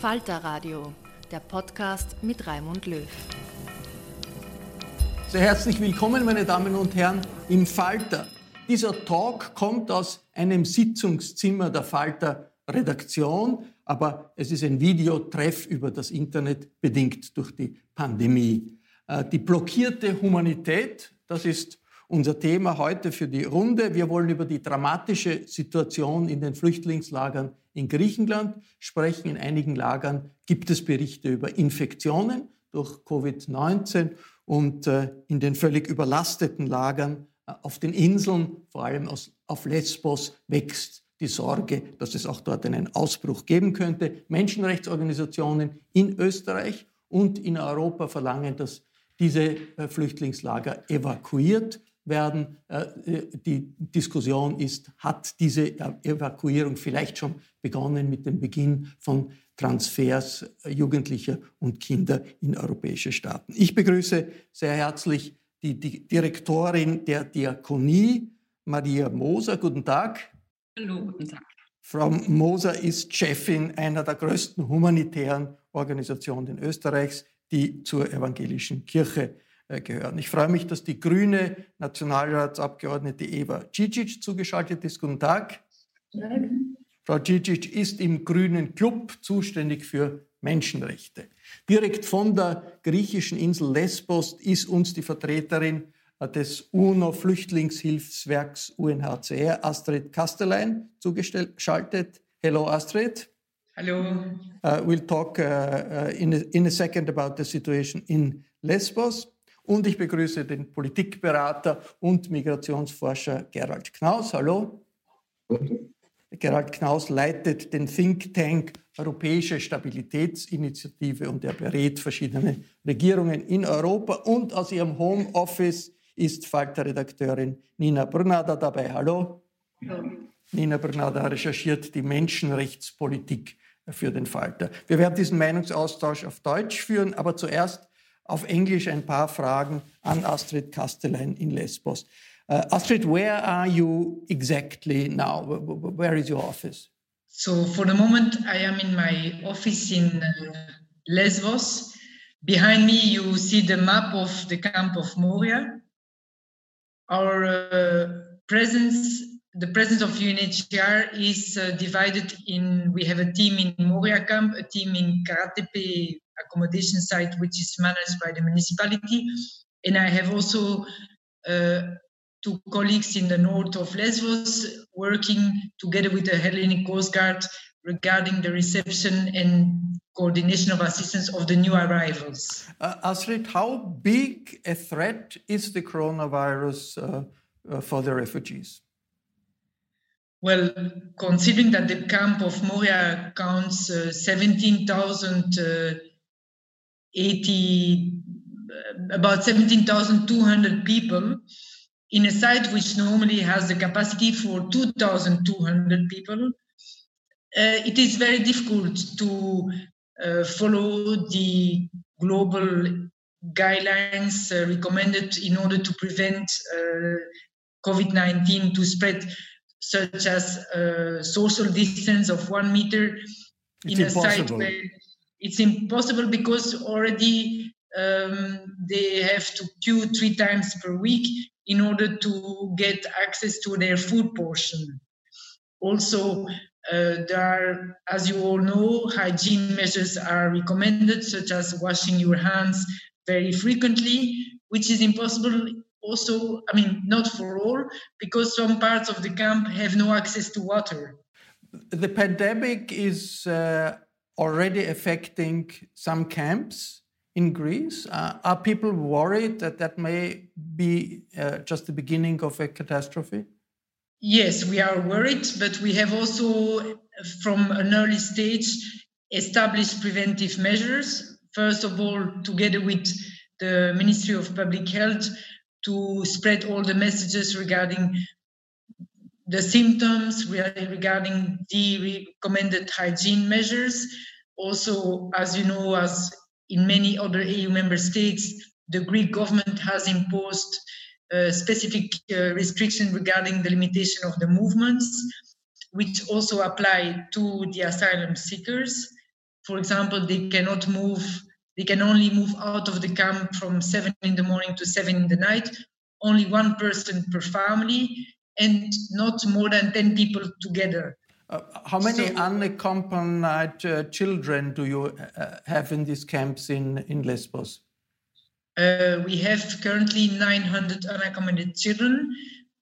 Falter Radio, der Podcast mit Raimund Löw. Sehr herzlich willkommen, meine Damen und Herren, im Falter. Dieser Talk kommt aus einem Sitzungszimmer der Falter Redaktion, aber es ist ein Videotreff über das Internet, bedingt durch die Pandemie. Äh, die blockierte Humanität, das ist unser Thema heute für die Runde. Wir wollen über die dramatische Situation in den Flüchtlingslagern in Griechenland sprechen. In einigen Lagern gibt es Berichte über Infektionen durch Covid-19 und äh, in den völlig überlasteten Lagern äh, auf den Inseln, vor allem auf Lesbos, wächst die Sorge, dass es auch dort einen Ausbruch geben könnte. Menschenrechtsorganisationen in Österreich und in Europa verlangen, dass diese Flüchtlingslager evakuiert werden. Äh, die Diskussion ist, hat diese Evakuierung vielleicht schon begonnen mit dem Beginn von Transfers äh, Jugendlicher und Kinder in europäische Staaten. Ich begrüße sehr herzlich die, Direktorin der Diakonie, Maria Moser. Guten Tag. Hallo, guten Tag. Frau Moser ist Chefin einer der größten humanitären Organisationen Österreichs, die zur evangelischen Kirche gehören. Ich freue mich, dass die grüne Nationalratsabgeordnete Eva Cicic zugeschaltet ist. Guten Tag. Ja. Frau Cicic ist im grünen Club zuständig für Menschenrechte. Direkt von der griechischen Insel Lesbos ist uns die Vertreterin des UNO-Flüchtlingshilfswerks UNHCR, Astrid Kastelein, zugeschaltet. Hello, Astrid. Hallo. Uh, we'll talk uh, in, a, in a second about the situation in Lesbos. Und ich begrüße den Politikberater und Migrationsforscher Gerald Knaus. Hallo. Gerald Knaus leitet den Think Tank Europäische Stabilitätsinitiative und er berät verschiedene Regierungen in Europa. Und aus ihrem Homeoffice ist Falter-Redakteurin Nina Brunada dabei. Hallo. Hallo. Nina Brunada recherchiert die Menschenrechtspolitik für den Falter. Wir werden diesen Meinungsaustausch auf Deutsch führen, aber zuerst auf Englisch ein paar Fragen an Astrid Kastelein in Lesbos. Uh, Astrid, where are you exactly now? Where is your office? So, for the moment, I am in my office in uh, Lesbos. Behind me, you see the map of the camp of Moria. Our uh, presence, the presence of UNHCR is uh, divided in, we have a team in Moria camp, a team in Karatepe accommodation site, which is managed by the municipality. And I have also uh, two colleagues in the north of Lesbos working together with the Hellenic Coast Guard regarding the reception and coordination of assistance of the new arrivals. Uh, Astrid, how big a threat is the coronavirus uh, uh, for the refugees? Well, considering that the camp of Moria counts uh, 17,000 uh, 80 uh, about 17,200 people in a site which normally has the capacity for 2,200 people. Uh, it is very difficult to uh, follow the global guidelines uh, recommended in order to prevent uh, COVID 19 to spread, such as uh, social distance of one meter it's in impossible. a site where it's impossible because already um, they have to queue three times per week in order to get access to their food portion. Also, Uh, there are, as you all know, hygiene measures are recommended, such as washing your hands very frequently, which is impossible also, I mean, not for all, because some parts of the camp have no access to water. The pandemic is uh, already affecting some camps in Greece. Uh, are people worried that that may be uh, just the beginning of a catastrophe? Yes, we are worried, but we have also, from an early stage, established preventive measures. First of all, together with the Ministry of Public Health, to spread all the messages regarding the symptoms, regarding the recommended hygiene measures. Also, as you know, as in many other EU member states, the Greek government has imposed uh, specific uh, regarding the limitation of the movements, which also apply to the asylum seekers. For example, they cannot move, they can only move out of the camp from seven in the morning to seven in the night, only one person per family, and not more than 10 people together. Uh, how many so, unaccompanied uh, children do you uh, have in these camps in, in Lesbos? Uh, we have currently 900 unaccompanied children.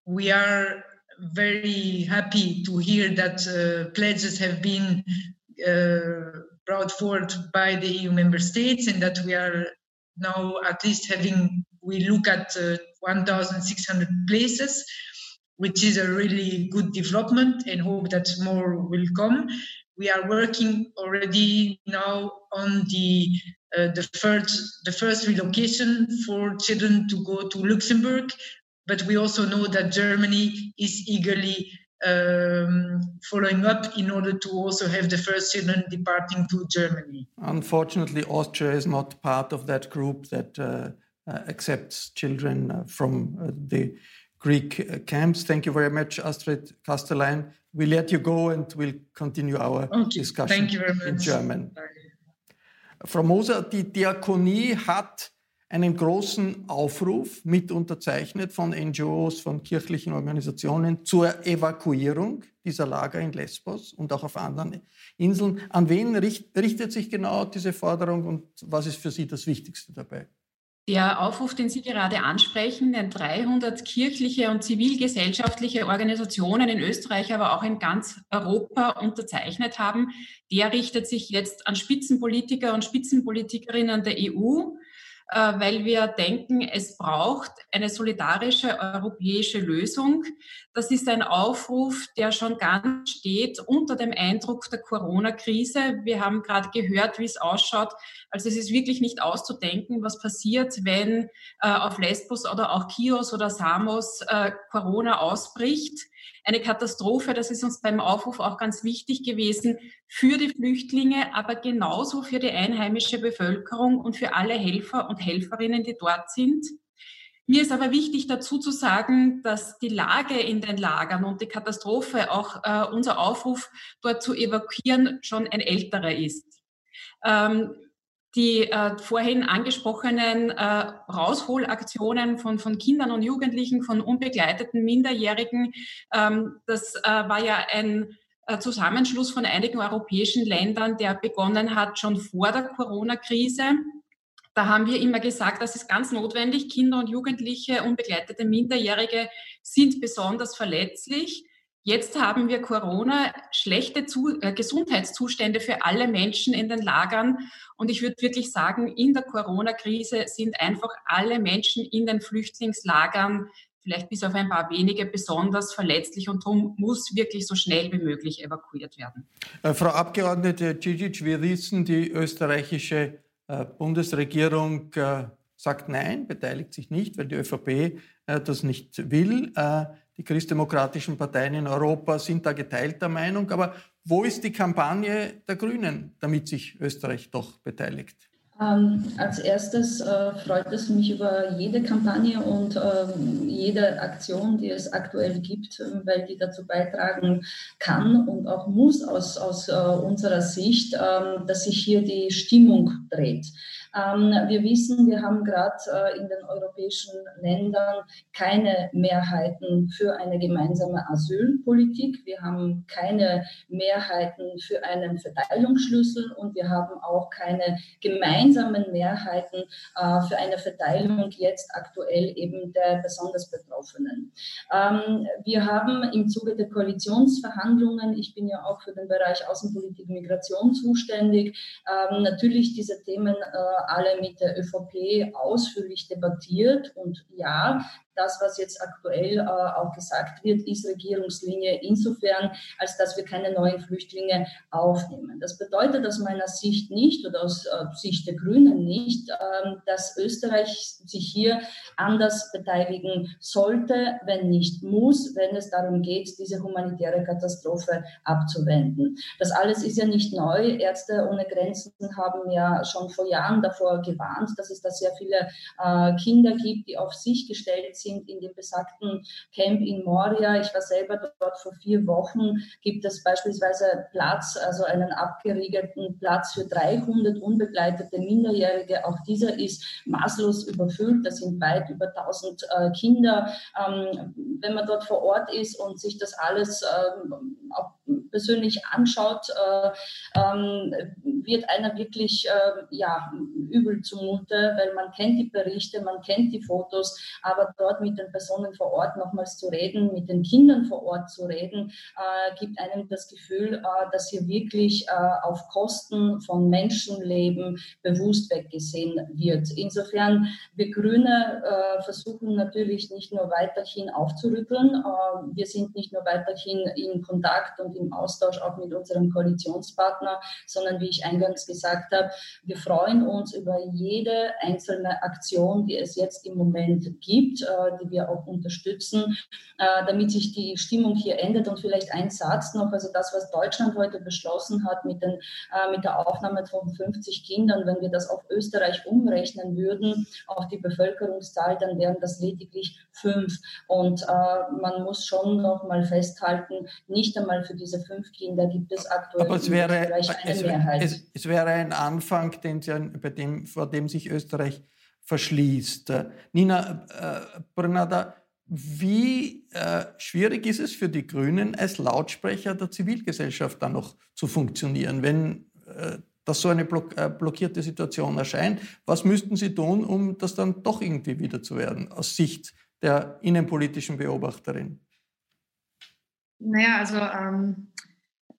We are very happy to hear that uh, pledges have been uh, brought forward by the EU member states and that we are now at least having, we look at uh, 1,600 places, which is a really good development and hope that more will come. We are working already now on the uh, the first the first relocation for children to go to Luxembourg, but we also know that Germany is eagerly um, following up in order to also have the first children departing to Germany. Unfortunately, Austria is not part of that group that uh, uh, accepts children uh, from uh, the Greek uh, camps. Thank you very much, Astrid Castellan. We let you go and we'll continue our okay. discussion in German. Frau Moser, die Diakonie hat einen großen Aufruf mit unterzeichnet von NGOs, von kirchlichen Organisationen zur Evakuierung dieser Lager in Lesbos und auch auf anderen Inseln. An wen richtet sich genau diese Forderung und was ist für Sie das Wichtigste dabei? Der Aufruf, den Sie gerade ansprechen, den 300 kirchliche und zivilgesellschaftliche Organisationen in Österreich, aber auch in ganz Europa unterzeichnet haben, der richtet sich jetzt an Spitzenpolitiker und Spitzenpolitikerinnen der EU, weil wir denken, es braucht eine solidarische europäische Lösung. Das ist ein Aufruf, der schon ganz steht unter dem Eindruck der Corona-Krise. Wir haben gerade gehört, wie es ausschaut. Also es ist wirklich nicht auszudenken, was passiert, wenn äh, auf Lesbos oder auch Chios oder Samos äh, Corona ausbricht eine Katastrophe. Das ist uns beim Aufruf auch ganz wichtig gewesen für die Flüchtlinge, aber genauso für die einheimische Bevölkerung und für alle Helfer und Helferinnen, die dort sind. Mir ist aber wichtig dazu zu sagen, dass die Lage in den Lagern und die Katastrophe, auch äh, unser Aufruf, dort zu evakuieren, schon ein älterer ist. Ähm, die äh, vorhin angesprochenen äh, Rausholaktionen von, von Kindern und Jugendlichen, von unbegleiteten Minderjährigen, ähm, das äh, war ja ein äh, Zusammenschluss von einigen europäischen Ländern, der begonnen hat schon vor der Corona-Krise. Da haben wir immer gesagt, das ist ganz notwendig. Kinder und Jugendliche, unbegleitete Minderjährige sind besonders verletzlich. Jetzt haben wir Corona, schlechte Zu äh, Gesundheitszustände für alle Menschen in den Lagern. Und ich würde wirklich sagen, in der Corona-Krise sind einfach alle Menschen in den Flüchtlingslagern, vielleicht bis auf ein paar wenige, besonders verletzlich und darum muss wirklich so schnell wie möglich evakuiert werden. Äh, Frau Abgeordnete Cicic, wir wissen, die österreichische äh, Bundesregierung äh, sagt Nein, beteiligt sich nicht, weil die ÖVP äh, das nicht will. Äh, die christdemokratischen Parteien in Europa sind da geteilter Meinung. Aber wo ist die Kampagne der Grünen, damit sich Österreich doch beteiligt? Ähm, als erstes äh, freut es mich über jede Kampagne und ähm, jede Aktion, die es aktuell gibt, weil die dazu beitragen kann und auch muss aus, aus äh, unserer Sicht, äh, dass sich hier die Stimmung dreht. Ähm, wir wissen, wir haben gerade äh, in den europäischen Ländern keine Mehrheiten für eine gemeinsame Asylpolitik. Wir haben keine Mehrheiten für einen Verteilungsschlüssel und wir haben auch keine gemeinsamen Mehrheiten äh, für eine Verteilung jetzt aktuell eben der besonders Betroffenen. Ähm, wir haben im Zuge der Koalitionsverhandlungen, ich bin ja auch für den Bereich Außenpolitik Migration zuständig, ähm, natürlich diese Themen äh, alle mit der ÖVP ausführlich debattiert. Und ja, das, was jetzt aktuell äh, auch gesagt wird, ist Regierungslinie insofern, als dass wir keine neuen Flüchtlinge aufnehmen. Das bedeutet aus meiner Sicht nicht oder aus äh, Sicht der Grünen nicht, äh, dass Österreich sich hier anders beteiligen sollte, wenn nicht muss, wenn es darum geht, diese humanitäre Katastrophe abzuwenden. Das alles ist ja nicht neu. Ärzte ohne Grenzen haben ja schon vor Jahren davor gewarnt, dass es da sehr viele äh, Kinder gibt, die auf sich gestellt sind sind in dem besagten Camp in Moria. Ich war selber dort vor vier Wochen. Gibt es beispielsweise Platz, also einen abgeriegelten Platz für 300 unbegleitete Minderjährige. Auch dieser ist maßlos überfüllt. Das sind weit über 1000 äh, Kinder. Ähm, wenn man dort vor Ort ist und sich das alles ähm, auch persönlich anschaut, äh, ähm, wird einer wirklich äh, ja, übel zumute, weil man kennt die Berichte, man kennt die Fotos, aber dort dort mit den Personen vor Ort nochmals zu reden, mit den Kindern vor Ort zu reden, äh, gibt einem das Gefühl, äh, dass hier wirklich äh, auf Kosten von Menschenleben bewusst weggesehen wird. Insofern, wir Grüne äh, versuchen natürlich nicht nur weiterhin aufzurütteln, äh, wir sind nicht nur weiterhin in Kontakt und im Austausch auch mit unserem Koalitionspartner, sondern wie ich eingangs gesagt habe, wir freuen uns über jede einzelne Aktion, die es jetzt im Moment gibt. Die wir auch unterstützen, äh, damit sich die Stimmung hier ändert. Und vielleicht ein Satz noch, also das, was Deutschland heute beschlossen hat mit, den, äh, mit der Aufnahme von 50 Kindern, wenn wir das auf Österreich umrechnen würden, auf die Bevölkerungszahl, dann wären das lediglich fünf. Und äh, man muss schon noch mal festhalten, nicht einmal für diese fünf Kinder gibt es aktuell Aber es wäre, eine es, Mehrheit. Es, es, wäre ein Anfang, den, bei dem, vor dem sich Österreich verschließt. Nina äh, Brunada, wie äh, schwierig ist es für die Grünen, als Lautsprecher der Zivilgesellschaft dann noch zu funktionieren, wenn äh, das so eine block äh, blockierte Situation erscheint? Was müssten Sie tun, um das dann doch irgendwie wieder zu werden, aus Sicht der innenpolitischen Beobachterin? Naja, also ähm,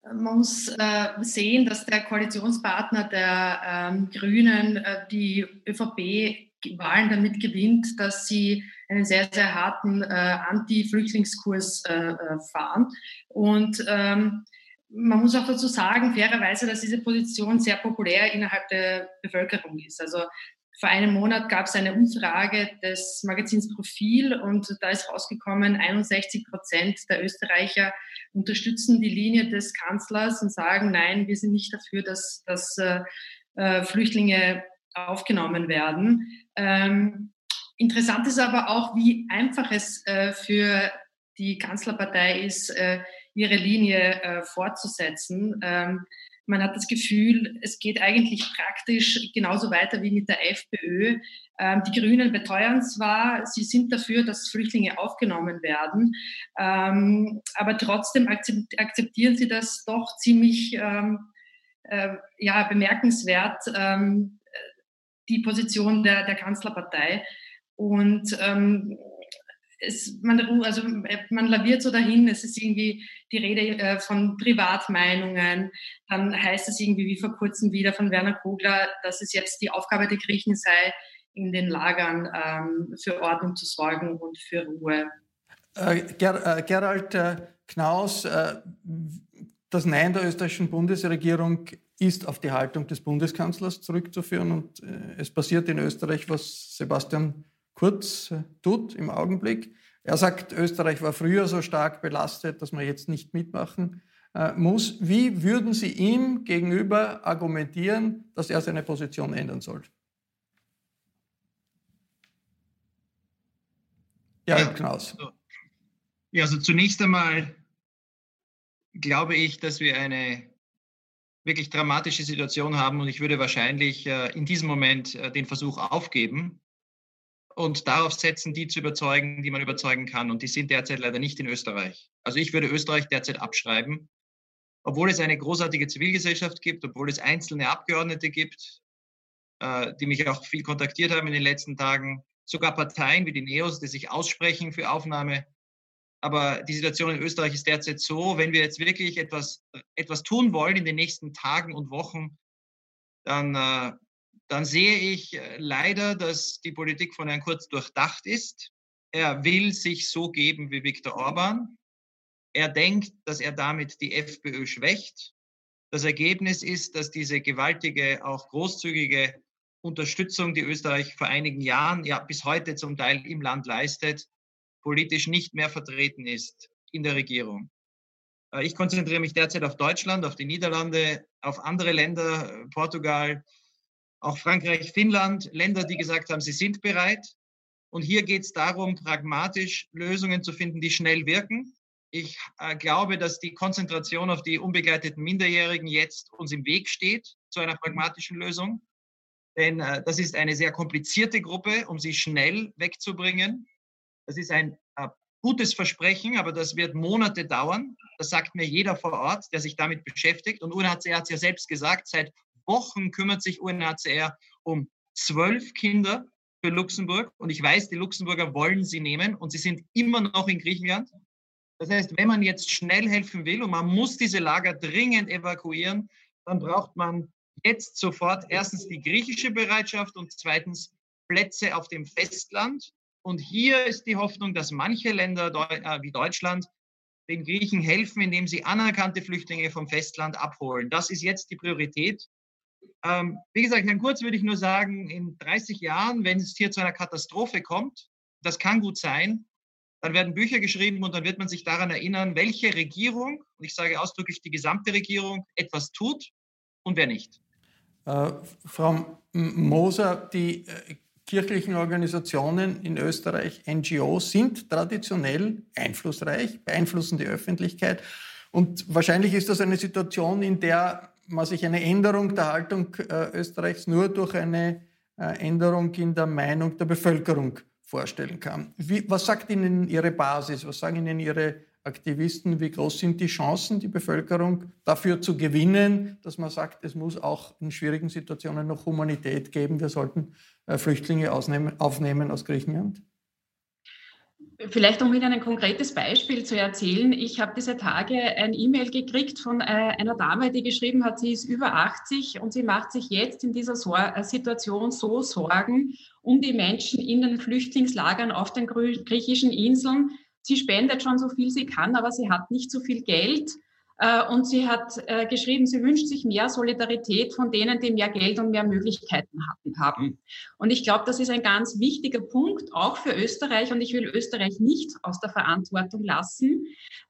man muss äh, sehen, dass der Koalitionspartner der ähm, Grünen äh, die ÖVP Wahlen damit gewinnt, dass sie einen sehr, sehr harten äh, Anti-Flüchtlingskurs äh, äh, fahren. Und ähm, man muss auch dazu sagen, fairerweise, dass diese Position sehr populär innerhalb der Bevölkerung ist. Also vor einem Monat gab es eine Umfrage des Magazins Profil und da ist rausgekommen, 61 Prozent der Österreicher unterstützen die Linie des Kanzlers und sagen, nein, wir sind nicht dafür, dass, dass äh, äh Flüchtlinge aufgenommen werden. Ähm, interessant ist aber auch, wie einfach es äh, für die Kanzlerpartei ist, äh, ihre Linie äh, fortzusetzen. Ähm, man hat das Gefühl, es geht eigentlich praktisch genauso weiter wie mit der FPÖ. Ähm, die Grünen beteuern zwar, sie sind dafür, dass Flüchtlinge aufgenommen werden, ähm, aber trotzdem akzeptieren sie das doch ziemlich ähm, äh, ja, bemerkenswert, ähm, die Position der, der Kanzlerpartei. Und ähm, es, man, also man laviert so dahin, es ist irgendwie die Rede äh, von Privatmeinungen, dann heißt es irgendwie wie vor kurzem wieder von Werner Kogler, dass es jetzt die Aufgabe der Griechen sei, in den Lagern ähm, für Ordnung zu sorgen und für Ruhe. Äh, Ger äh, Gerald äh, Knaus, äh, das Nein der österreichischen Bundesregierung ist auf die Haltung des Bundeskanzlers zurückzuführen. Und äh, es passiert in Österreich, was Sebastian Kurz äh, tut im Augenblick. Er sagt, Österreich war früher so stark belastet, dass wir jetzt nicht mitmachen äh, muss. Wie würden Sie ihm gegenüber argumentieren, dass er seine Position ändern soll? Ja, ja Knaus. Also, ja, also zunächst einmal glaube ich, dass wir eine wirklich dramatische Situation haben und ich würde wahrscheinlich äh, in diesem Moment äh, den Versuch aufgeben und darauf setzen, die zu überzeugen, die man überzeugen kann. Und die sind derzeit leider nicht in Österreich. Also ich würde Österreich derzeit abschreiben, obwohl es eine großartige Zivilgesellschaft gibt, obwohl es einzelne Abgeordnete gibt, äh, die mich auch viel kontaktiert haben in den letzten Tagen, sogar Parteien wie die NEOS, die sich aussprechen für Aufnahme aber die Situation in Österreich ist derzeit so, wenn wir jetzt wirklich etwas, etwas tun wollen in den nächsten Tagen und Wochen, dann, äh, dann sehe ich äh, leider, dass die Politik von Herrn Kurz durchdacht ist. Er will sich so geben wie Viktor Orban. Er denkt, dass er damit die FPÖ schwächt. Das Ergebnis ist, dass diese gewaltige, auch großzügige Unterstützung, die Österreich vor einigen Jahren, ja bis heute zum Teil im Land leistet, politisch nicht mehr vertreten ist in der Regierung. Äh, ich konzentriere mich derzeit auf Deutschland, auf die Niederlande, auf andere Länder, äh, Portugal, auch Frankreich, Finnland, Länder, die gesagt haben, sie sind bereit. Und hier geht es darum, pragmatisch Lösungen zu finden, die schnell wirken. Ich äh, glaube, dass die Konzentration auf die unbegleiteten Minderjährigen jetzt uns im Weg steht zu einer pragmatischen Lösung. Denn das ist eine sehr komplizierte Gruppe, um sie schnell wegzubringen. Das ist ein äh, gutes Versprechen, aber das wird Monate dauern. Das sagt mir jeder vor Ort, der sich damit beschäftigt. Und UNHCR hat es ja selbst gesagt, seit Wochen kümmert sich UNHCR um zwölf Kinder für Luxemburg. Und ich weiß, die Luxemburger wollen sie nehmen und sie sind immer noch in Griechenland. Das heißt, wenn man jetzt schnell helfen will und man muss diese Lager dringend evakuieren, dann braucht man jetzt sofort erstens die griechische Bereitschaft und zweitens Plätze auf dem Festland. Und hier ist die Hoffnung, dass manche Länder äh, wie Deutschland den Griechen helfen, indem sie anerkannte Flüchtlinge vom Festland abholen. Das ist jetzt die Priorität. Ähm, wie gesagt, Herrn Kurz würde ich nur sagen, in 30 Jahren, wenn es hier zu einer Katastrophe kommt, das kann gut sein, dann werden Bücher geschrieben und dann wird man sich daran erinnern, welche Regierung, und ich sage ausdrücklich die gesamte Regierung, etwas tut und wer nicht. Äh, Frau Moser, die äh, kirchlichen Organisationen in Österreich, NGOs, sind traditionell einflussreich, beeinflussen die Öffentlichkeit. Und wahrscheinlich ist das eine Situation, in der man sich eine Änderung der Haltung äh, Österreichs nur durch eine äh, Änderung in der Meinung der Bevölkerung vorstellen kann. Wie, was sagt Ihnen Ihre Basis? Was sagen Ihnen Ihre Aktivisten? Wie groß sind die Chancen, die Bevölkerung dafür zu gewinnen, dass man sagt, es muss auch in schwierigen Situationen noch Humanität geben? Wir sollten äh, Flüchtlinge aufnehmen aus Griechenland? Vielleicht um Ihnen ein konkretes Beispiel zu erzählen. Ich habe diese Tage ein E-Mail gekriegt von äh, einer Dame, die geschrieben hat, sie ist über 80 und sie macht sich jetzt in dieser äh, Situation so Sorgen um die Menschen in den Flüchtlingslagern auf den griechischen Inseln. Sie spendet schon so viel sie kann, aber sie hat nicht so viel Geld. Äh, und sie hat äh, geschrieben, sie wünscht sich mehr Solidarität von denen, die mehr Geld und mehr Möglichkeiten haben. Und ich glaube, das ist ein ganz wichtiger Punkt, auch für Österreich. Und ich will Österreich nicht aus der Verantwortung lassen.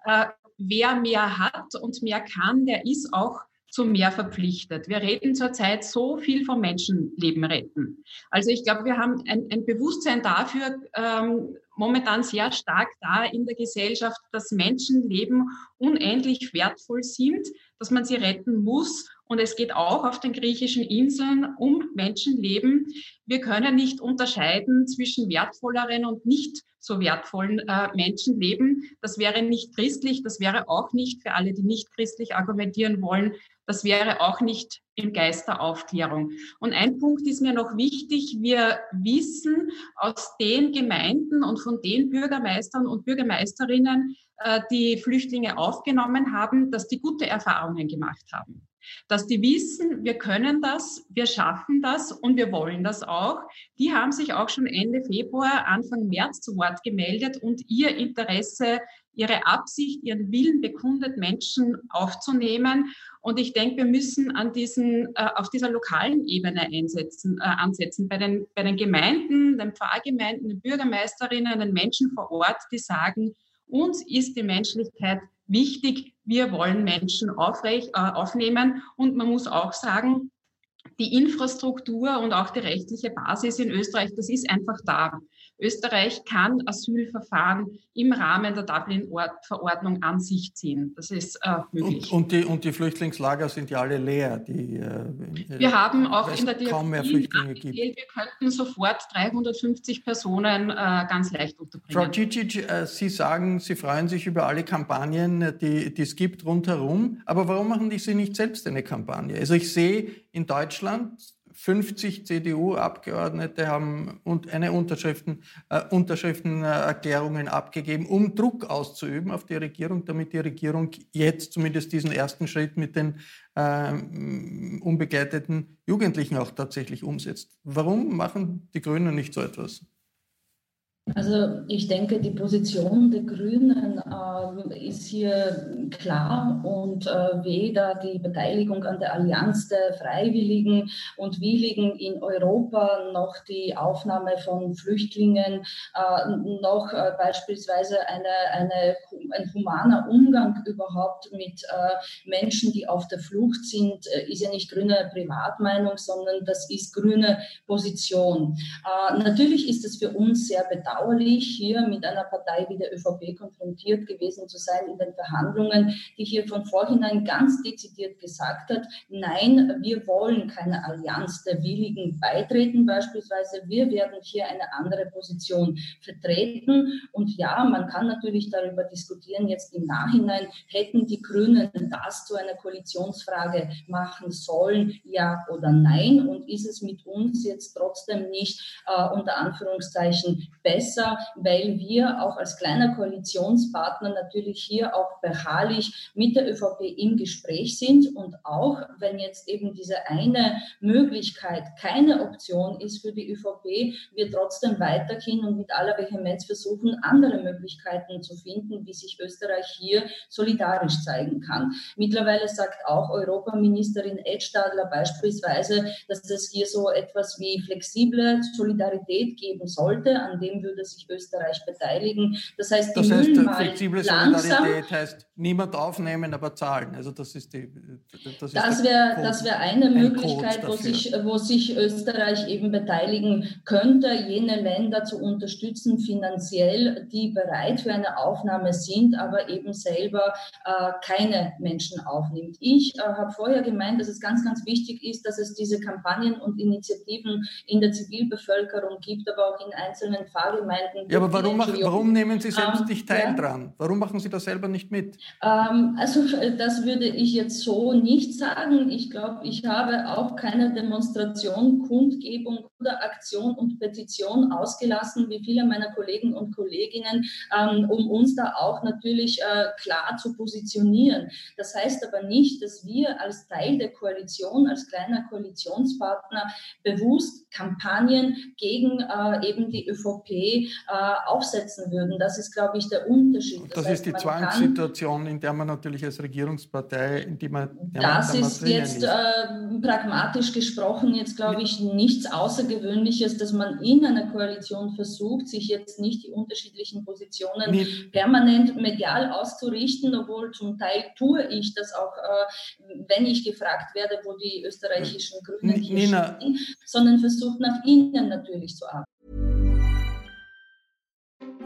Äh, wer mehr hat und mehr kann, der ist auch zu mehr verpflichtet. Wir reden zurzeit so viel vom Menschenleben retten. Also ich glaube, wir haben ein, ein Bewusstsein dafür ähm, momentan sehr stark da in der Gesellschaft, dass Menschenleben unendlich wertvoll sind, dass man sie retten muss. Und es geht auch auf den griechischen Inseln um Menschenleben. Wir können nicht unterscheiden zwischen wertvolleren und nicht so wertvollen äh, Menschenleben. Das wäre nicht christlich, das wäre auch nicht für alle, die nicht christlich argumentieren wollen, das wäre auch nicht im Geist der Aufklärung. Und ein Punkt ist mir noch wichtig. Wir wissen aus den Gemeinden und von den Bürgermeistern und Bürgermeisterinnen, die Flüchtlinge aufgenommen haben, dass die gute Erfahrungen gemacht haben. Dass die wissen, wir können das, wir schaffen das und wir wollen das auch. Die haben sich auch schon Ende Februar, Anfang März zu Wort gemeldet und ihr Interesse, ihre Absicht, ihren Willen bekundet, Menschen aufzunehmen. Und ich denke, wir müssen an diesen, äh, auf dieser lokalen Ebene einsetzen, äh, ansetzen, bei den, bei den Gemeinden, den Pfarrgemeinden, den Bürgermeisterinnen, den Menschen vor Ort, die sagen, Uns ist die Menschlichkeit wichtig. Wir wollen Menschen aufrecht, äh, aufnehmen. Und man muss auch sagen, die Infrastruktur und auch die rechtliche Basis in Österreich, das ist einfach da. Österreich kann Asylverfahren im Rahmen der Dublin-Verordnung an sich ziehen. Das ist äh, möglich. Und, und, die, und die Flüchtlingslager sind ja alle leer. Die, äh, wir haben auch in der kaum mehr Flüchtlinge gibt. Wir könnten sofort 350 Personen äh, ganz leicht unterbringen. Frau Cicic, äh, Sie sagen, Sie freuen sich über alle Kampagnen, die, die es gibt rundherum. Aber warum machen die Sie nicht selbst eine Kampagne? Also ich sehe in Deutschland 50 CDU-Abgeordnete haben eine Unterschriften, äh, Unterschriftenerklärungen abgegeben, um Druck auszuüben auf die Regierung, damit die Regierung jetzt zumindest diesen ersten Schritt mit den äh, unbegleiteten Jugendlichen auch tatsächlich umsetzt. Warum machen die Grünen nicht so etwas? Also ich denke, die Position der Grünen äh, ist hier klar und äh, weder die Beteiligung an der Allianz der Freiwilligen und Willigen in Europa noch die Aufnahme von Flüchtlingen äh, noch äh, beispielsweise eine, eine, ein humaner Umgang überhaupt mit äh, Menschen, die auf der Flucht sind, äh, ist ja nicht grüne Privatmeinung, sondern das ist grüne Position. natürlich ist es für uns sehr bedauerlich, bedauerlich, hier mit einer Partei wie der ÖVP konfrontiert gewesen zu sein in den Verhandlungen, die hier von vornherein ganz dezidiert gesagt hat, nein, wir wollen keine Allianz der Willigen beitreten beispielsweise. Wir werden hier eine andere Position vertreten. Und ja, man kann natürlich darüber diskutieren, jetzt im Nachhinein, hätten die Grünen das zu einer Koalitionsfrage machen sollen, ja oder nein? Und ist es mit uns jetzt trotzdem nicht äh, unter Anführungszeichen besser? Besser, weil wir auch als kleiner Koalitionspartner natürlich hier auch beharrlich mit der ÖVP im Gespräch sind und auch wenn jetzt eben diese eine Möglichkeit keine Option ist für die ÖVP, wir trotzdem weiterhin und mit aller Vehemenz versuchen, andere Möglichkeiten zu finden, wie sich Österreich hier solidarisch zeigen kann. Mittlerweile sagt auch Europaministerin Edstadler beispielsweise, dass es hier so etwas wie flexible Solidarität geben sollte, an dem würde sich Österreich beteiligen. Das heißt, die das heißt, flexible Solidarität heißt niemand aufnehmen, aber zahlen. Also das ist die. Das, das wäre das wäre eine Möglichkeit, wo sich, wo sich Österreich eben beteiligen könnte, jene Länder zu unterstützen finanziell, die bereit für eine Aufnahme sind, aber eben selber äh, keine Menschen aufnimmt. Ich äh, habe vorher gemeint, dass es ganz, ganz wichtig ist, dass es diese Kampagnen und Initiativen in der Zivilbevölkerung gibt, aber auch in einzelnen Fahrgemeinden. Ja, aber warum, machen, warum nehmen Sie selbst ähm, nicht teil ja. dran? Warum machen Sie da selber nicht mit? Ähm, also das würde ich jetzt so nicht sagen. Ich glaube, ich habe auch keine Demonstration, Kundgebung oder Aktion und Petition ausgelassen, wie viele meiner Kollegen und Kolleginnen, ähm, um uns da auch natürlich äh, klar zu positionieren. Das heißt aber nicht, dass wir als Teil der Koalition, als kleiner Koalitionspartner bewusst Kampagnen gegen äh, eben die ÖVP äh, aufsetzen würden. Das ist, glaube ich, der Unterschied. Das, das heißt, ist die Zwangssituation, in der man natürlich als Regierungspartei, in die man. Das man, ist jetzt ist. Äh, pragmatisch gesprochen jetzt, glaube ich, nichts Außergewöhnliches, dass man in einer Koalition versucht, sich jetzt nicht die unterschiedlichen Positionen nee. permanent medial auszurichten, obwohl zum Teil tue ich das auch, äh, wenn ich gefragt werde, wo die österreichischen Grünen hier stehen, sondern versucht nach innen natürlich zu arbeiten.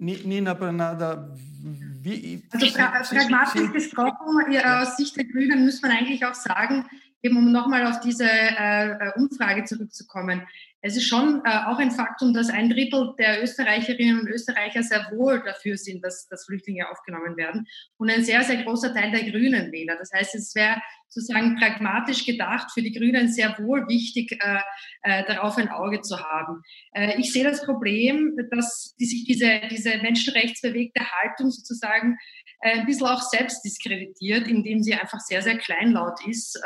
Nina Bernada, wie. Also pra pragmatisch gesprochen, aus Sicht der Grünen muss man eigentlich auch sagen, eben um nochmal auf diese äh, äh, Umfrage zurückzukommen. Es ist schon äh, auch ein Faktum, dass ein Drittel der Österreicherinnen und Österreicher sehr wohl dafür sind, dass, dass Flüchtlinge aufgenommen werden und ein sehr, sehr großer Teil der Grünen Wähler. Das heißt, es wäre sozusagen pragmatisch gedacht für die Grünen sehr wohl wichtig, äh, äh, darauf ein Auge zu haben. Äh, ich sehe das Problem, dass die, sich diese, diese menschenrechtsbewegte Haltung sozusagen äh, ein bisschen auch selbst diskreditiert, indem sie einfach sehr, sehr kleinlaut ist.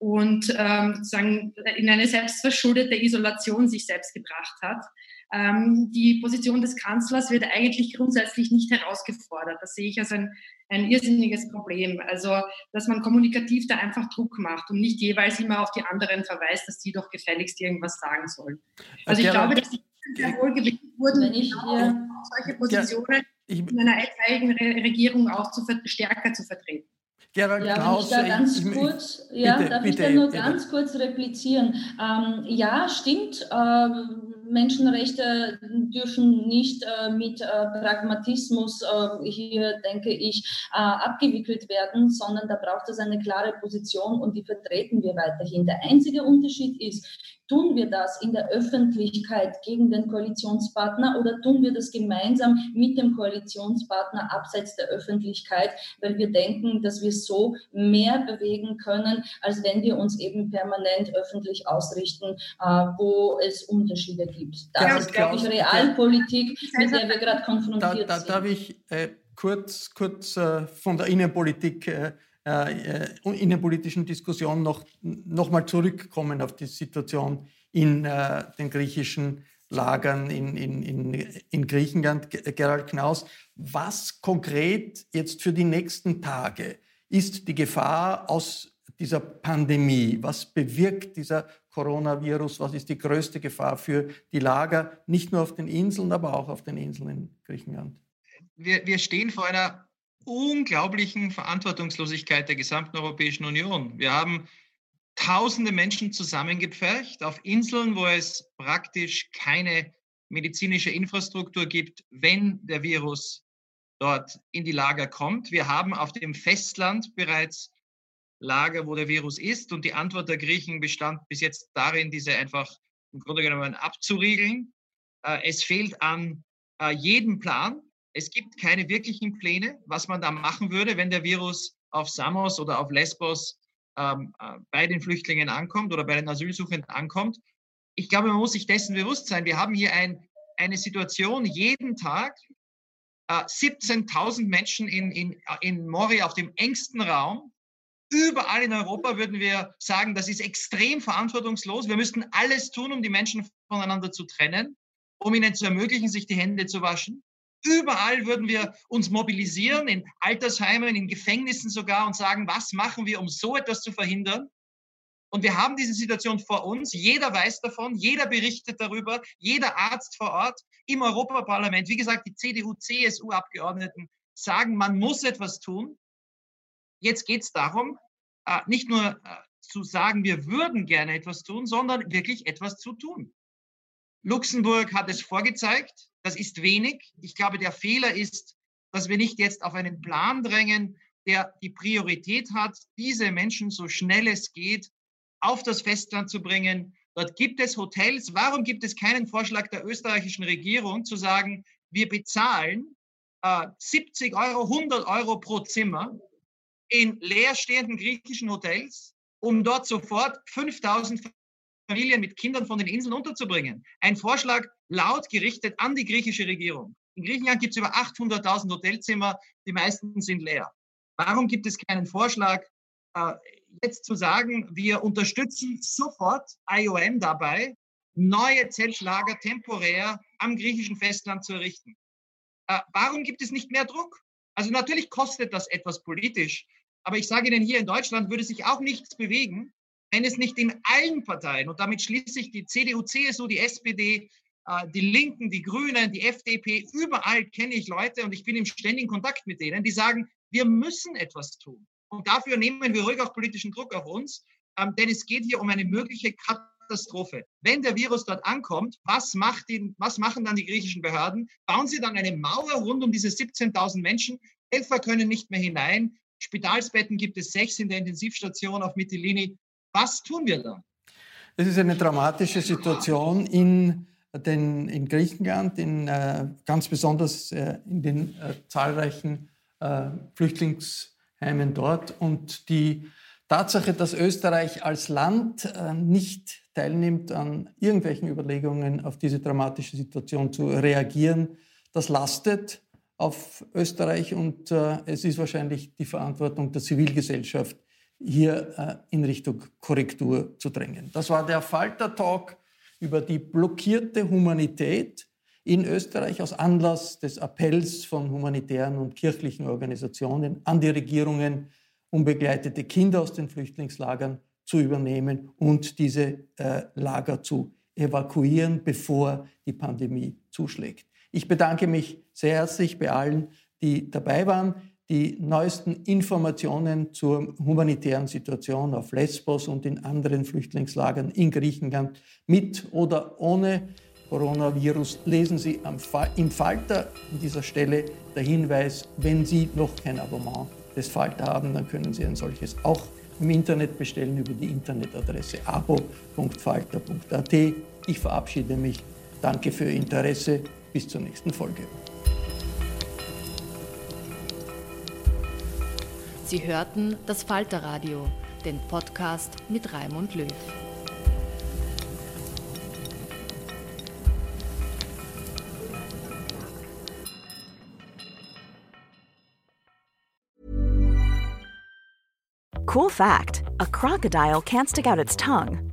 Und ähm, sozusagen in eine selbstverschuldete Isolation sich selbst gebracht hat. Ähm, die Position des Kanzlers wird eigentlich grundsätzlich nicht herausgefordert. Das sehe ich als ein, ein irrsinniges Problem. Also, dass man kommunikativ da einfach Druck macht und nicht jeweils immer auf die anderen verweist, dass die doch gefälligst irgendwas sagen sollen. Also, ich glaube, dass die sehr wohl gewählt wurden, wenn ich hier solche Positionen ja, in einer etwaigen Regierung auch zu, stärker zu vertreten. Gerald ja, Klaus, wenn ich da ganz ich, kurz, ich, ja, bitte, darf bitte, ich da nur bitte. ganz kurz replizieren? Ähm, ja, stimmt. Äh, Menschenrechte dürfen nicht äh, mit äh, Pragmatismus äh, hier, denke ich, äh, abgewickelt werden, sondern da braucht es eine klare Position und die vertreten wir weiterhin. Der einzige Unterschied ist, Tun wir das in der Öffentlichkeit gegen den Koalitionspartner oder tun wir das gemeinsam mit dem Koalitionspartner abseits der Öffentlichkeit, weil wir denken, dass wir so mehr bewegen können, als wenn wir uns eben permanent öffentlich ausrichten, äh, wo es Unterschiede gibt. Das ja, ist, glaube ich, Realpolitik, mit der wir gerade konfrontiert da, da, sind. Darf ich äh, kurz, kurz äh, von der Innenpolitik äh, äh, äh, innenpolitischen Diskussion noch, noch mal zurückkommen auf die Situation in äh, den griechischen Lagern in, in, in, in Griechenland. Gerald Knaus, was konkret jetzt für die nächsten Tage ist die Gefahr aus dieser Pandemie? Was bewirkt dieser Coronavirus? Was ist die größte Gefahr für die Lager, nicht nur auf den Inseln, aber auch auf den Inseln in Griechenland? Wir, wir stehen vor einer unglaublichen Verantwortungslosigkeit der gesamten Europäischen Union. Wir haben tausende Menschen zusammengepfercht auf Inseln, wo es praktisch keine medizinische Infrastruktur gibt, wenn der Virus dort in die Lager kommt. Wir haben auf dem Festland bereits Lager, wo der Virus ist. Und die Antwort der Griechen bestand bis jetzt darin, diese einfach im Grunde genommen abzuriegeln. Äh, es fehlt an äh, jedem Plan. Es gibt keine wirklichen Pläne, was man da machen würde, wenn der Virus auf Samos oder auf Lesbos ähm, äh, bei den Flüchtlingen ankommt oder bei den Asylsuchenden ankommt. Ich glaube, man muss sich dessen bewusst sein. Wir haben hier ein, eine Situation jeden Tag, äh, 17.000 Menschen in, in, in Moria auf dem engsten Raum. Überall in Europa würden wir sagen, das ist extrem verantwortungslos. Wir müssten alles tun, um die Menschen voneinander zu trennen, um ihnen zu ermöglichen, sich die Hände zu waschen. Überall würden wir uns mobilisieren, in Altersheimen, in Gefängnissen sogar und sagen, was machen wir, um so etwas zu verhindern? Und wir haben diese Situation vor uns. Jeder weiß davon, jeder berichtet darüber, jeder Arzt vor Ort im Europaparlament. Wie gesagt, die CDU, CSU-Abgeordneten sagen, man muss etwas tun. Jetzt geht es darum, äh, nicht nur äh, zu sagen, wir würden gerne etwas tun, sondern wirklich etwas zu tun. Luxemburg hat es vorgezeigt. Das ist wenig. Ich glaube, der Fehler ist, dass wir nicht jetzt auf einen Plan drängen, der die Priorität hat, diese Menschen so schnell es geht auf das Festland zu bringen. Dort gibt es Hotels. Warum gibt es keinen Vorschlag der österreichischen Regierung zu sagen, wir bezahlen äh, 70 Euro, 100 Euro pro Zimmer in leerstehenden griechischen Hotels, um dort sofort 5000 Familien mit Kindern von den Inseln unterzubringen. Ein Vorschlag laut gerichtet an die griechische Regierung. In Griechenland gibt es über 800.000 Hotelzimmer, die meisten sind leer. Warum gibt es keinen Vorschlag, äh, jetzt zu sagen, wir unterstützen sofort IOM dabei, neue Zeltlager temporär am griechischen Festland zu errichten? Äh, warum gibt es nicht mehr Druck? Also natürlich kostet das etwas politisch, aber ich sage Ihnen, hier in Deutschland würde sich auch nichts bewegen, wenn es nicht in allen Parteien, und damit schließe ich die CDU, CSU, die SPD, äh, die Linken, die Grünen, die FDP, überall kenne ich Leute und ich bin im ständigen Kontakt mit denen, die sagen, wir müssen etwas tun. Und dafür nehmen wir ruhig auch politischen Druck auf uns, ähm, denn es geht hier um eine mögliche Katastrophe. Wenn der Virus dort ankommt, was, die, was machen dann die griechischen Behörden? Bauen sie dann eine Mauer rund um diese 17.000 Menschen? Helfer können nicht mehr hinein. Spitalsbetten gibt es sechs in der Intensivstation auf Mytilini. Was tun wir da? Es ist eine dramatische Situation in, den, in Griechenland, in, äh, ganz besonders äh, in den äh, zahlreichen äh, Flüchtlingsheimen dort. Und die Tatsache, dass Österreich als Land äh, nicht teilnimmt an irgendwelchen Überlegungen, auf diese dramatische Situation zu reagieren, das lastet auf Österreich und äh, es ist wahrscheinlich die Verantwortung der Zivilgesellschaft, hier äh, in Richtung Korrektur zu drängen. Das war der Falter-Talk über die blockierte Humanität in Österreich aus Anlass des Appells von humanitären und kirchlichen Organisationen an die Regierungen, unbegleitete Kinder aus den Flüchtlingslagern zu übernehmen und diese äh, Lager zu evakuieren, bevor die Pandemie zuschlägt. Ich bedanke mich sehr herzlich bei allen, die dabei waren. Die neuesten Informationen zur humanitären Situation auf Lesbos und in anderen Flüchtlingslagern in Griechenland mit oder ohne Coronavirus lesen Sie im Falter an dieser Stelle der Hinweis, wenn Sie noch kein Abonnement des Falter haben, dann können Sie ein solches auch im Internet bestellen über die Internetadresse abo.falter.at. Ich verabschiede mich. Danke für Ihr Interesse. Bis zur nächsten Folge. Sie hörten das Falterradio, den Podcast mit Raimund Löw. Cool fact a crocodile can't stick out its tongue.